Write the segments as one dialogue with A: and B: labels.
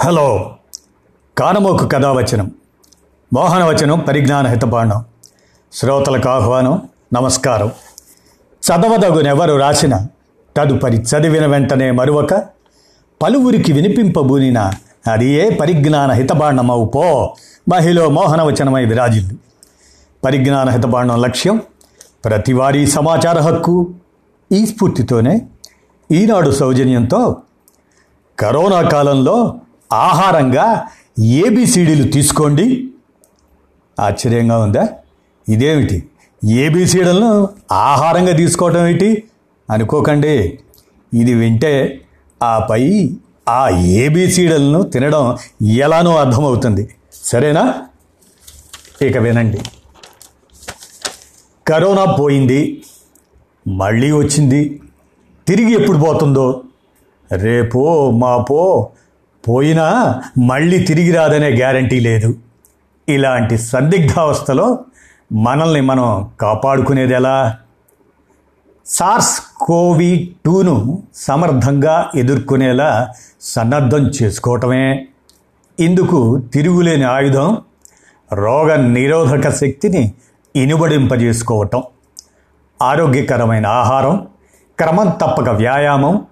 A: Hello. కానమోకు కథావచనం. మోహనవచనం పరిజ్ఞాన హితబాండం శ్రోతలకు ఆహ్వానం నమస్కారం. చదవదగునెవరు రాసిన తదుపరి చదివిన వెంటనే మరువక పలువురికి వినిపింపబూనిన అది ఏ పరిజ్ఞాన హితబాండమవు పో మహిళ మోహనవచనమై విరాజిల్లు. పరిజ్ఞాన హితబాండం లక్ష్యం ప్రతివారీ సమాచార హక్కు ఈ స్ఫూర్తితోనే ఈనాడు సౌజన్యంతో కరోనా కాలంలో ఆహారంగా ఏబిసిడీలు తీసుకోండి. ఆశ్చర్యంగా ఉందా? ఇదేమిటి? ఏబిసిడీలను ఆహారంగా తీసుకోవటం ఏంటి? అనుకోకండి. ఇది వింటే ఆపై ఆ ఏబిసిడీలను తినడం ఎలానో అర్థమవుతుంది. సరేనా? ఇక వినండి. కరోనా పోయింది. మళ్ళీ వచ్చింది. తిరిగి ఎప్పుడు పోతుందో? రేపో మాపో పోయినా మళ్ళీ తిరిగి రాదనే గ్యారంటీ లేదు. ఇలాంటి సందిగ్ధావస్థలో మనల్ని మనం కాపాడుకునేది ఎలా సార్స్ కోవి టూను సమర్థంగా ఎదుర్కొనేలా సన్నద్ధం చేసుకోవటమే ఇందుకు తిరుగులేని ఆయుధం రోగ నిరోధక శక్తిని ఇనుబడింపజేసుకోవటం. ఆరోగ్యకరమైన ఆహారం క్రమం తప్పక వ్యాయామం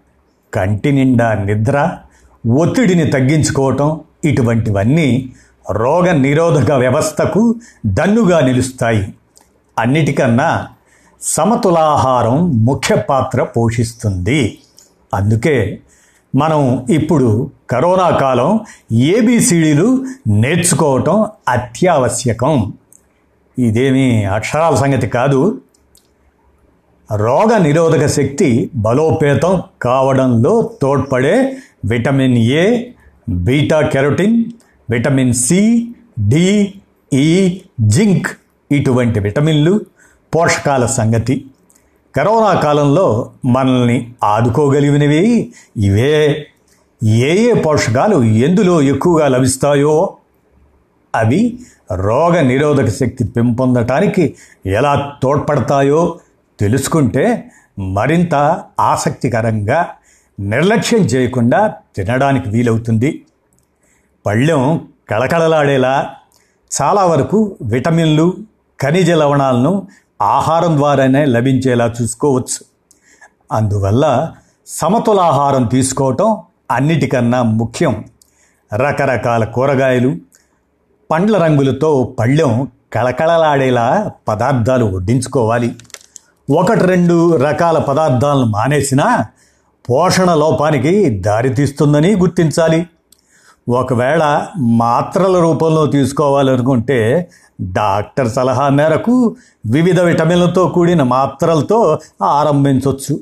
A: కంటి నిండా నిద్ర ఒత్తిడిని తగ్గించుకోవటం ఇటువంటివన్నీ రోగ నిరోధక వ్యవస్థకు దన్నుగా నిలుస్తాయి. అన్నిటికన్నా సమతులాహారం ముఖ్య పాత్ర పోషిస్తుంది. అందుకే మనం ఇప్పుడు కరోనా కాలం ఏబిసిడీలు నేర్చుకోవటం అత్యావశ్యకం. ఇదేమీ అక్షరాల సంగతి కాదు. రోగ నిరోధక శక్తి బలోపేతం కావడంలో తోడ్పడే vitamin A beta carotene vitamin C D E zinc ఇటువంటి విటమిన్లు పోషకాల సంగతి. కరోనా కాలంలో మనల్ని ఆదుకోగలిగినవి ఇవే. ఏ ఏ పోషకాలు ఎందులో ఎక్కువగా లభిస్తాయో అవి రోగ నిరోధక శక్తి పెంపొందటానికి ఎలా తోడ్పడతాయో తెలుసుకుంటే మరింత ఆసక్తికరంగా నిర్లక్ష్యం చేయకుండా తినడానికి వీలవుతుంది. పళ్ళెం కళకళలాడేలా చాలా వరకు విటమిన్లు ఖనిజ లవణాలను ఆహారం ద్వారానే లభించేలా చూసుకోవచ్చు. అందువల్ల సమతులాహారం తీసుకోవటం అన్నిటికన్నా ముఖ్యం. రకరకాల కూరగాయలు పండ్ల రంగులతో పళ్ళెం కళకళలాడేలా పదార్థాలు వడ్డించుకోవాలి. ఒకటి రెండు రకాల పదార్థాలను మానేసినా పోషణ లోపానికి దారితీస్తుందని గుర్తించాలి. ఒకవేళ మాత్రల రూపంలో తీసుకోవాలనుకుంటే డాక్టర్ సలహా మేరకు వివిధ విటమిన్లతో కూడిన మాత్రలతో ఆరంభించవచ్చు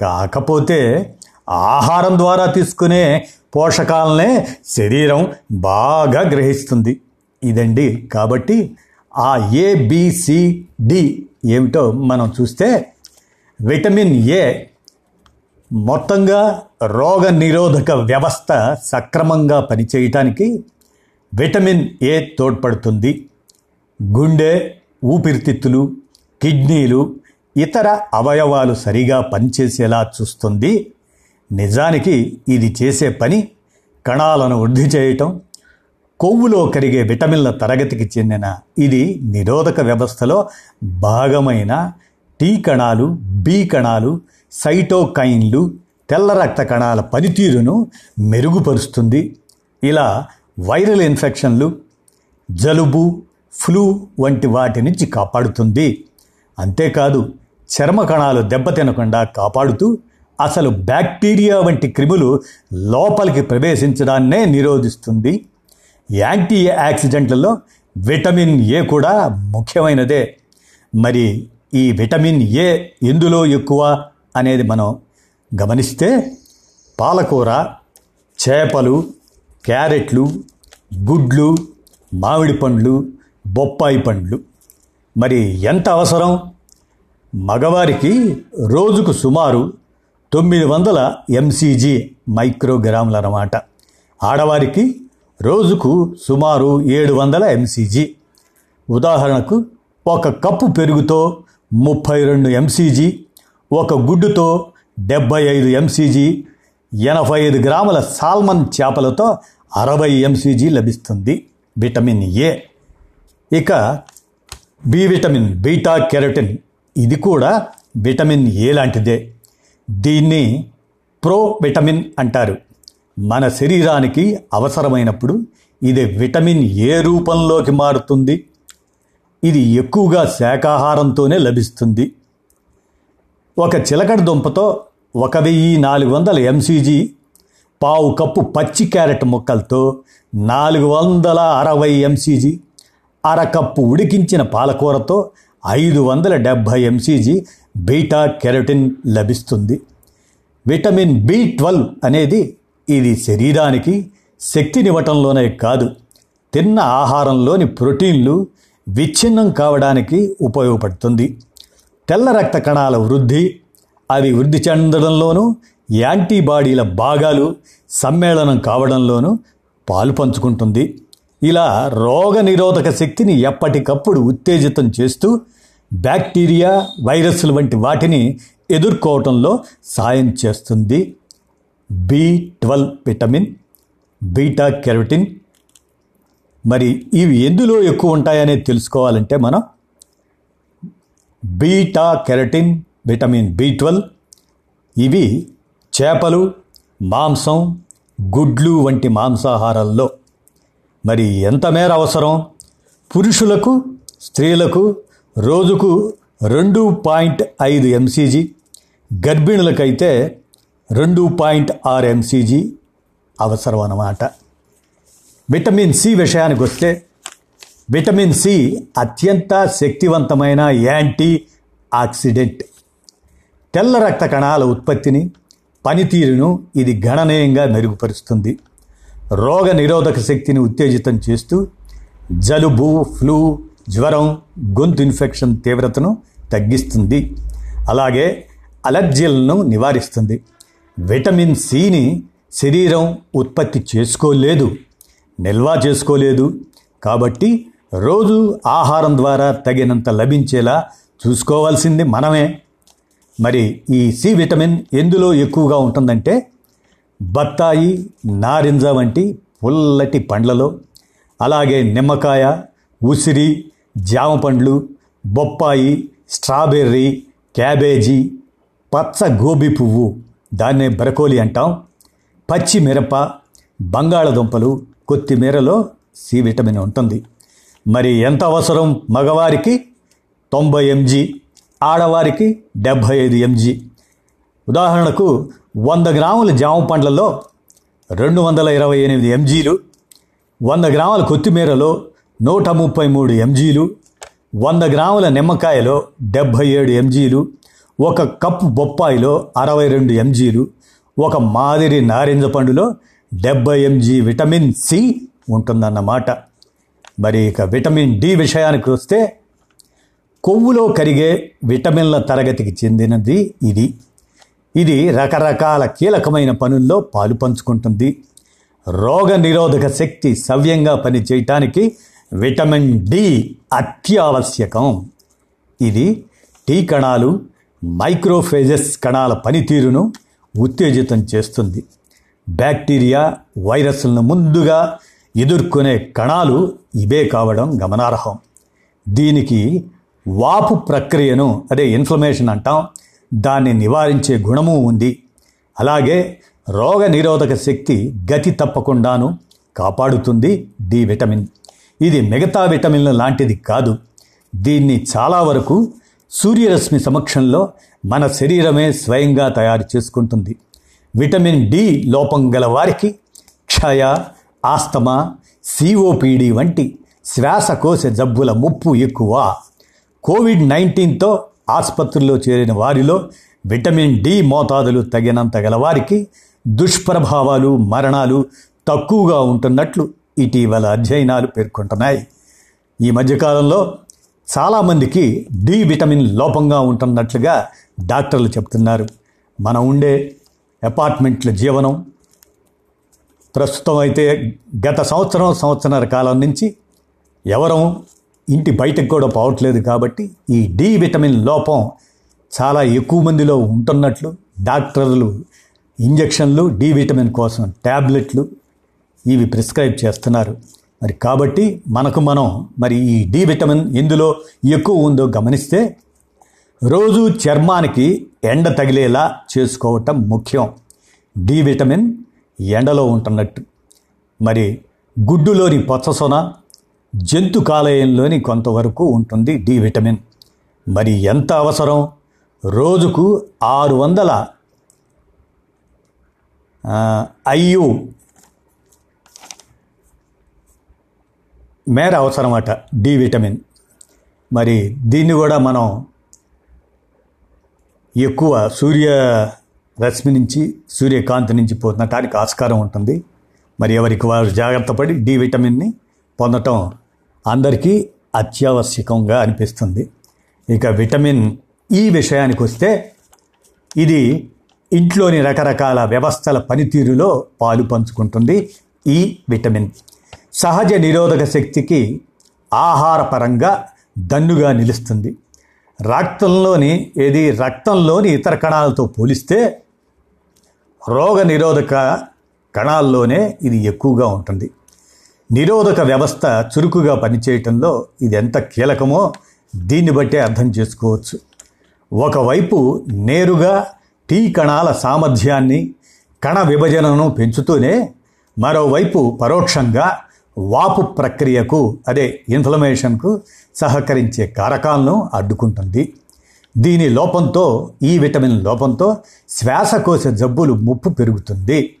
A: కాకపోతే ఆహారం ద్వారా తీసుకునే పోషకాలనే శరీరం బాగా గ్రహిస్తుంది. ఇదండి. కాబట్టి ఆ ఏబిసిడి ఏమిటో మనం చూస్తే విటమిన్ ఏ మొత్తంగా రోగ నిరోధక వ్యవస్థ సక్రమంగా పనిచేయటానికి విటమిన్ ఏ తోడ్పడుతుంది. గుండె ఊపిరితిత్తులు కిడ్నీలు ఇతర అవయవాలు సరిగా పనిచేసేలా చూస్తుంది. నిజానికి ఇది చేసే పని కణాలను వృద్ధి చేయటం కొవ్వులో కరిగే విటమిన్ల తరగతికి చెందిన ఇది నిరోధక వ్యవస్థలో భాగమైన టీ కణాలు బి కణాలు సైటోకైన్లు తెల్ల రక్త కణాల పనితీరును మెరుగుపరుస్తుంది. ఇలా వైరల్ ఇన్ఫెక్షన్లు జలుబు ఫ్లూ వంటి వాటి నుంచి కాపాడుతుంది. అంతేకాదు చర్మ కణాలు దెబ్బతినకుండా కాపాడుతూ అసలు బ్యాక్టీరియా వంటి క్రిములు లోపలికి ప్రవేశించడాన్నే నిరోధిస్తుంది. యాంటీ యాక్సిడెంట్లలో విటమిన్ ఏ కూడా ముఖ్యమైనదే. మరి ఈ విటమిన్ ఏ ఎందులో ఎక్కువ? అనేది మనం గమనిస్తే పాలకూర చేపలు క్యారెట్లు గుడ్లు మామిడి పండ్లు బొప్పాయి పండ్లు. మరి ఎంత అవసరం? మగవారికి రోజుకు సుమారు తొమ్మిది వందల ఎంసీజీ మైక్రోగ్రాములు అన్నమాట. ఆడవారికి రోజుకు సుమారు ఏడు వందల ఎంసీజీ. ఉదాహరణకు ఒక కప్పు పెరుగుతో ముప్పై రెండు ఎంసీజీ ఒక గుడ్డుతో డెబ్బై ఐదు ఎంసీజీ ఎనభై ఐదు గ్రాముల సాల్మన్ చేపలతో అరవై ఎంసీజీ లభిస్తుంది విటమిన్ ఏ. ఇక బి విటమిన్ బీటా కెరటిన్. ఇది కూడా విటమిన్ ఏ లాంటిదే. దీన్ని ప్రో విటమిన్ అంటారు. మన శరీరానికి అవసరమైనప్పుడు ఇది విటమిన్ ఏ రూపంలోకి మారుతుంది. ఇది ఎక్కువగా శాకాహారంతోనే లభిస్తుంది. ఒక చిలకడ దుంపతో ఒక వెయ్యి నాలుగు వందల ఎంసీజీ పావు కప్పు పచ్చి క్యారెట్ ముక్కలతో నాలుగు వందల అరవై ఎంసీజీ అరకప్పు ఉడికించిన పాలకూరతో ఐదు వందల డెబ్భై ఎంసీజీ బీటా కెరటిన్ లభిస్తుంది. విటమిన్ బి ట్వెల్వ్ అనేది ఇది శరీరానికి శక్తినివ్వటంలోనే కాదు తిన్న ఆహారంలోని ప్రోటీన్లు విచ్ఛిన్నం కావడానికి ఉపయోగపడుతుంది. తెల్ల రక్త కణాల వృద్ధి అవి వృద్ధి చెందడంలోనూ యాంటీబాడీల భాగాలు సమ్మేళనం కావడంలోనూ పాలు పంచుకుంటుంది. ఇలా రోగ నిరోధక శక్తిని ఎప్పటికప్పుడు ఉత్తేజితం చేస్తూ బ్యాక్టీరియా వైరస్లు వంటి వాటిని ఎదుర్కోవటంలో సాయం చేస్తుంది. B twelve vitamin beta carotene. మరి ఇవి ఎందులో ఎక్కువ ఉంటాయనేది తెలుసుకోవాలంటే మనం beta carotene vitamin B twelve ఇవి చేపలు మాంసం గుడ్లు వంటి మాంసాహారాల్లో. మరి ఎంత మేర అవసరం? పురుషులకు స్త్రీలకు రోజుకు రెండు పాయింట్ ఐదు ఎంసీజీ గర్భిణులకైతే రెండు పాయింట్ ఆరు ఎంసీజీ అవసరం అన్నమాట విటమిన్ సి విషయానికి వస్తే విటమిన్ సి అత్యంత శక్తివంతమైన యాంటీ ఆక్సిడెంట్ తెల్ల రక్త కణాల ఉత్పత్తిని పనితీరును ఇది గణనీయంగా మెరుగుపరుస్తుంది. రోగ నిరోధక శక్తిని ఉత్తేజితం చేస్తూ జలుబు ఫ్లూ జ్వరం గొంతు ఇన్ఫెక్షన్ తీవ్రతను తగ్గిస్తుంది. అలాగే అలర్జీలను నివారిస్తుంది. విటమిన్ సిని శరీరం ఉత్పత్తి చేసుకోలేదు నిల్వ చేసుకోలేదు. కాబట్టి రోజు ఆహారం ద్వారా తగినంత లభించేలా చూసుకోవాల్సింది మనమే. మరి ఈ సి విటమిన్ ఎందులో ఎక్కువగా ఉంటుందంటే బత్తాయి నారింజ వంటి పుల్లటి పండ్లలో అలాగే నిమ్మకాయ ఉసిరి జామ పండ్లు బొప్పాయి స్ట్రాబెర్రీ క్యాబేజీ పచ్చ గోబీ పువ్వు దాన్నే బ్రకోలి అంటాం. పచ్చి మిరప బంగాళదుంపలు కొత్తిమీరలో సి విటమిన్ ఉంటుంది. మరి ఎంత అవసరం మగవారికి? తొంభై ఎంజీ ఆడవారికి డెబ్భై ఐదు ఎంజీ. ఉదాహరణకు వంద గ్రాముల జామ పండ్లలో రెండు వందల ఇరవై ఎనిమిది ఎంజీలు వంద గ్రాముల కొత్తిమీరలో నూట ముప్పై మూడు ఎంజీలు వంద గ్రాముల నిమ్మకాయలో డెబ్భై ఏడు ఎంజీలు ఒక కప్పు బొప్పాయిలో అరవై రెండు ఎంజీలు ఒక మాదిరి నారింజ పండులో డెబ్బై ఎంజీ విటమిన్ సి ఉంటుందన్నమాట. మరి ఇక విటమిన్ డి విషయానికి వస్తే కొవ్వులో కరిగే విటమిన్ల తరగతికి చెందినది ఇది. ఇది రకరకాల కీలకమైన పనుల్లో పాలు పంచుకుంటుంది. రోగ నిరోధక శక్తి సవ్యంగా పనిచేయటానికి విటమిన్ డి అత్యావశ్యకం. ఇది టీ కణాలు మైక్రోఫేజెస్ కణాల పనితీరును ఉత్తేజితం చేస్తుంది. బ్యాక్టీరియా వైరస్లను ముందుగా ఎదుర్కొనే కణాలు ఇవే కావడం గమనార్హం. దీనికి వాపు ప్రక్రియను అదే ఇన్ఫ్లమేషన్ అంటాం దాన్ని నివారించే గుణము ఉంది. అలాగే రోగ నిరోధక శక్తి గతి తప్పకుండాను కాపాడుతుంది డి విటమిన్. ఇది మిగతా విటమిన్ల లాంటిది కాదు. దీన్ని చాలా వరకు సూర్యరశ్మి సమక్షంలో మన శరీరమే స్వయంగా తయారు చేసుకుంటుంది. విటమిన్ డి లోపం గల వారికి క్షయ ఆస్తమా సిఓపిడి వంటి శ్వాసకోశ జబ్బుల ముప్పు ఎక్కువ. కోవిడ్ నైన్టీన్తో ఆసుపత్రుల్లో చేరిన వారిలో విటమిన్ డి మోతాదులు తగినంత గలవారికి దుష్ప్రభావాలు మరణాలు తక్కువగా ఉంటున్నట్లు ఇటీవల అధ్యయనాలు పేర్కొంటున్నాయి. ఈ మధ్యకాలంలో చాలామందికి డి విటమిన్ లోపంగా ఉంటున్నట్లుగా డాక్టర్లు చెప్తున్నారు. మనం ఉండే అపార్ట్మెంట్ల జీవనం ప్రస్తుతం అయితే గత సంవత్సరం సంవత్సరాల కాలం నుంచి ఎవరం ఇంటి బయటకు కూడా పోవట్లేదు కాబట్టి ఈ డి విటమిన్ లోపం చాలా ఎక్కువ మందిలో ఉంటున్నట్లు డాక్టర్లు ఇంజక్షన్లు డి విటమిన్ కోసం ట్యాబ్లెట్లు ఇవి ప్రిస్క్రైబ్ చేస్తున్నారు. మరి కాబట్టి మనకు మనం మరి ఈ డి విటమిన్ ఎందులో ఎక్కువ ఉందో గమనిస్తే రోజు చర్మానికి ఎండ తగిలేలా చేసుకోవటం ముఖ్యం. డి విటమిన్ ఎండలో ఉంటున్నట్టు. మరి గుడ్డులోని పచ్చసొన జంతు కాలేయంలోని కొంతవరకు ఉంటుంది డి విటమిన్. మరి ఎంత అవసరం? రోజుకు ఆరు వందల ఐయు మేర అవసరమట డి విటమిన్. మరి దీన్ని కూడా మనం ఎక్కువ సూర్య రశ్మి నుంచి సూర్యకాంతి నుంచి పొందటానికి ఆస్కారం ఉంటుంది. మరి ఎవరికి వారు జాగ్రత్త పడి డి విటమిన్ని పొందటం అందరికీ అత్యావశ్యకంగా అనిపిస్తుంది. ఇక విటమిన్ ఈ విషయానికి వస్తే ఇది ఇంట్లోని రకరకాల వ్యవస్థల పనితీరులో పాలు పంచుకుంటుంది ఈ విటమిన్. సహజ నిరోధక శక్తికి ఆహారపరంగా దన్నుగా నిలుస్తుంది. రక్తంలోని ఏది రక్తంలోని ఇతర కణాలతో పోలిస్తే రోగ నిరోధక కణాల్లోనే ఇది ఎక్కువగా ఉంటుంది. నిరోధక వ్యవస్థ చురుకుగా పనిచేయటంలో ఇది ఎంత కీలకమో దీన్ని బట్టే అర్థం చేసుకోవచ్చు. ఒకవైపు నేరుగా టీ కణాల సామర్థ్యాన్ని కణ విభజనను పెంచుతూనే మరోవైపు పరోక్షంగా వాపు ప్రక్రియకు అదే ఇన్ఫ్లమేషన్కు సహకరించే కారకాలను అడ్డుకుంటుంది. దీని లోపంతో ఈ విటమిన్ లోపంతో శ్వాసకోశ జబ్బులు ముప్పు పెరుగుతుంది.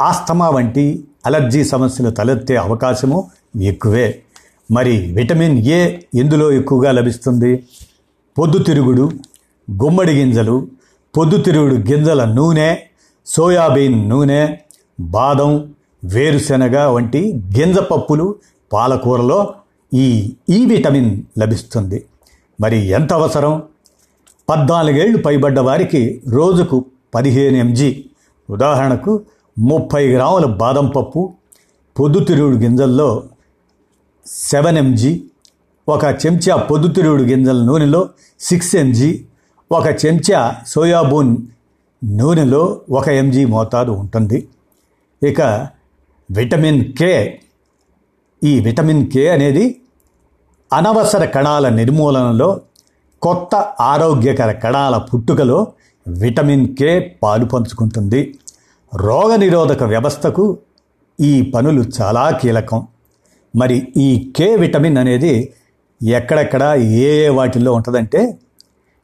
A: ఆస్తమా వంటి అలర్జీ సమస్యలు తలెత్తే అవకాశము ఎక్కువే. మరి విటమిన్ ఏ ఎందులో ఎక్కువగా లభిస్తుంది? పొద్దుతిరుగుడు గుమ్మడి గింజలు పొద్దుతిరుగుడు గింజల నూనె సోయాబీన్ నూనె బాదం వేరుశెనగ వంటి గింజ పప్పులు పాలకూరలో ఈ ఈ విటమిన్ లభిస్తుంది. మరి ఎంత అవసరం? పద్నాలుగేళ్ళు పైబడ్డ వారికి రోజుకు పదిహేను ఎంజీ. ఉదాహరణకు ముప్పై గ్రాముల బాదం పప్పు పొద్దుతిరుగుడు గింజల్లో సెవెన్ ఎంజీ ఒక చెంచా పొద్దుతిరుగుడు గింజల నూనెలో సిక్స్ ఎంజీ ఒక చెంచా సోయాబూన్ నూనెలో ఒక ఎంజీ మోతాదు ఉంటుంది. ఇక విటమిన్ కే ఈ విటమిన్ కే అనేది అనవసర కణాల నిర్మూలనలో కొత్త ఆరోగ్యకర కణాల పుట్టుకలో విటమిన్ కే పాలు పంచుకుంటుంది. రోగనిరోధక వ్యవస్థకు ఈ పనులు చాలా కీలకం. మరి ఈ కే విటమిన్ అనేది ఎక్కడెక్కడ ఏ ఏ వాటిల్లో ఉంటుందంటే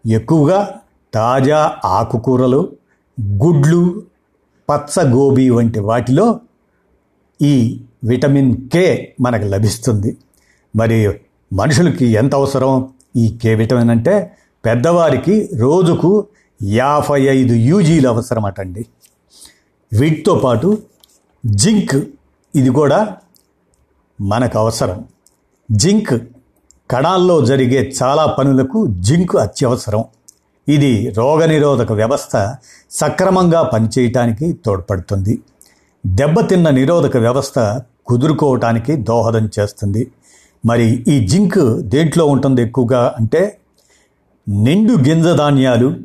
A: ఎక్కువగా తాజా ఆకుకూరలు గుడ్లు పచ్చ గోబీ వంటి వాటిలో ఈ విటమిన్ కే మనకు లభిస్తుంది. మరి మనుషులకి ఎంత అవసరం? ఈ కే విటమిన్ అంటే పెద్దవారికి రోజుకు యాభై ఐదు యూజీలు అవసరం అటండి వీటితో పాటు జింక్ ఇది కూడా మనకు అవసరం. జింక్ కణాల్లో జరిగే చాలా పనులకు జింక్ అత్యవసరం. ఇది రోగనిరోధక వ్యవస్థ సక్రమంగా పనిచేయటానికి తోడ్పడుతుంది. దెబ్బతిన్న నిరోధక వ్యవస్థ కుదురుకోవటానికి దోహదం చేస్తుంది. మరి ఈ జింక్ దేంట్లో ఉంటుంది ఎక్కువగా అంటే నిండు గింజ ధాన్యాలు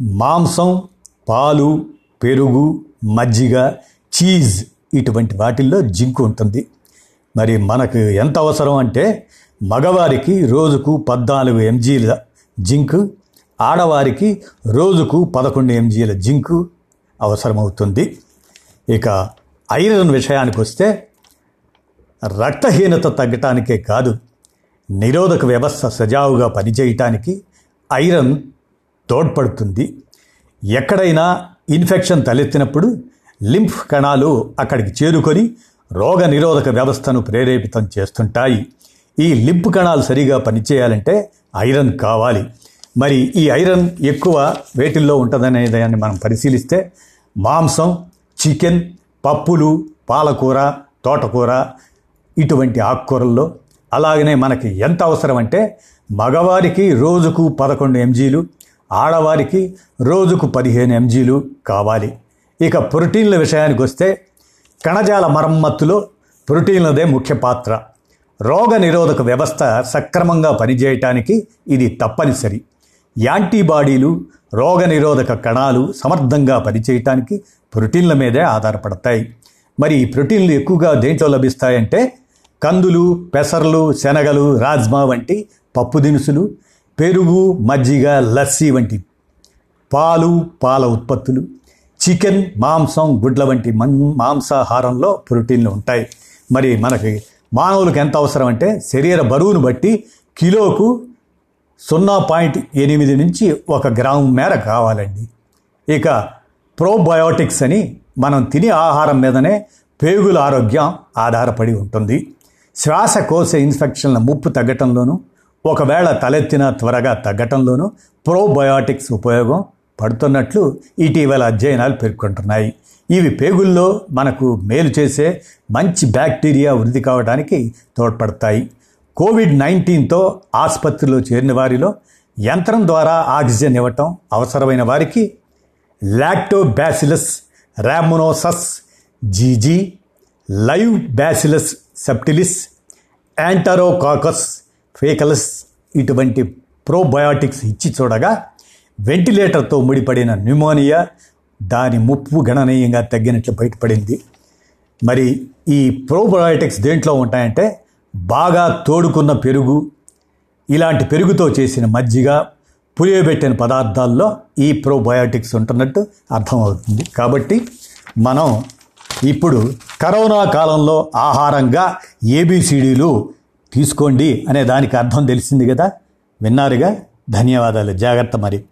A: మాంసం పాలు పెరుగు మజ్జిగ చీజ్ ఇటువంటి వాటిల్లో జింక్ ఉంటుంది. మరి మనకు ఎంత అవసరం అంటే మగవారికి రోజుకు పద్నాలుగు ఎంజీల జింక్ ఆడవారికి రోజుకు పదకొండు ఎంజీల జింక్ అవసరమవుతుంది. ఇక ఐరన్ విషయానికి వస్తే రక్తహీనత తగ్గటానికే కాదు నిరోధక వ్యవస్థ సజావుగా పనిచేయటానికి ఐరన్ తోడ్పడుతుంది. ఎక్కడైనా ఇన్ఫెక్షన్ తలెత్తినప్పుడు లింఫ్ కణాలు అక్కడికి చేరుకొని రోగ నిరోధక వ్యవస్థను ప్రేరేపితం చేస్తుంటాయి. ఈ లింఫ్ కణాలు సరిగా పనిచేయాలంటే ఐరన్ కావాలి. మరి ఈ ఐరన్ ఎక్కువ వేటిల్లో ఉంటుందనే దాన్ని మనం పరిశీలిస్తే మాంసం చికెన్ పప్పులు పాలకూర తోటకూర ఇటువంటి ఆకుకూరల్లో అలాగనే మనకి ఎంత అవసరం అంటే మగవారికి రోజుకు పదకొండు ఎంజీలు ఆడవారికి రోజుకు పదిహేను ఎంజీలు కావాలి. ఇక ప్రోటీన్ల విషయానికి వస్తే కణజాల మరమ్మత్తులో ప్రోటీన్లదే ముఖ్య పాత్ర. రోగ నిరోధక వ్యవస్థ సక్రమంగా పనిచేయటానికి ఇది తప్పనిసరి. యాంటీబాడీలు రోగ నిరోధక కణాలు సమర్థంగా పనిచేయటానికి ప్రోటీన్ల మీదే ఆధారపడతాయి. మరి ఈ ప్రోటీన్లు ఎక్కువగా దేంట్లో లభిస్తాయంటే కందులు పెసర్లు శనగలు రాజ్మా వంటి పప్పు దినుసులు పెరుగు మజ్జిగ లస్సీ వంటి పాలు పాల ఉత్పత్తులు చికెన్ మాంసం గుడ్ల వంటి మన్ మాంసాహారంలో ప్రోటీన్లు ఉంటాయి. మరి మనకి మానవులకు ఎంత అవసరం అంటే శరీర బరువును బట్టి కిలోకు సున్నా పాయింట్ ఎనిమిది నుంచి ఒక గ్రాము మేర కావాలండి. ఇక ప్రోబయోటిక్స్ అని మనం తినే ఆహారం మీదనే పేగుల ఆరోగ్యం ఆధారపడి ఉంటుంది. శ్వాసకోశ ఇన్ఫెక్షన్ల ముప్పు తగ్గటంలోనూ ఒకవేళ తలెత్తిన త్వరగా తగ్గటంలోనూ ప్రోబయోటిక్స్ ఉపయోగం పడుతున్నట్లు ఇటీవల అధ్యయనాలు పేర్కొంటున్నాయి. ఇవి పేగుల్లో మనకు మేలు చేసే మంచి బ్యాక్టీరియా వృద్ధి కావడానికి తోడ్పడతాయి. కోవిడ్ నైన్టీన్తో ఆసుపత్రిలో చేరిన వారిలో యంత్రం ద్వారా ఆక్సిజన్ ఇవ్వటం అవసరమైన వారికి lactobacillus rhamnosus GG live bacillus subtilis enterococcus faecalis ఇటువంటి ప్రోబయాటిక్స్ ఇచ్చి చూడగా వెంటిలేటర్తో ముడిపడిన న్యూమోనియా దాని ముప్పు గణనీయంగా తగ్గినట్లు బయటపడింది. మరి ఈ ప్రోబయోటిక్స్ దేంట్లో ఉంటాయంటే బాగా తోడుకున్న పెరుగు ఇలాంటి పెరుగుతో చేసిన మజ్జిగ పులియబెట్టిన పదార్థాల్లో ఈ ప్రోబయోటిక్స్ ఉంటున్నట్టు అర్థమవుతుంది. కాబట్టి మనం ఇప్పుడు కరోనా కాలంలో ఆహారంగా ఏబిసిడీలు తీసుకోండి అనే దానికి అర్థం తెలిసింది కదా? విన్నారుగా? ధన్యవాదాలు. జాగ్రత్త మరి.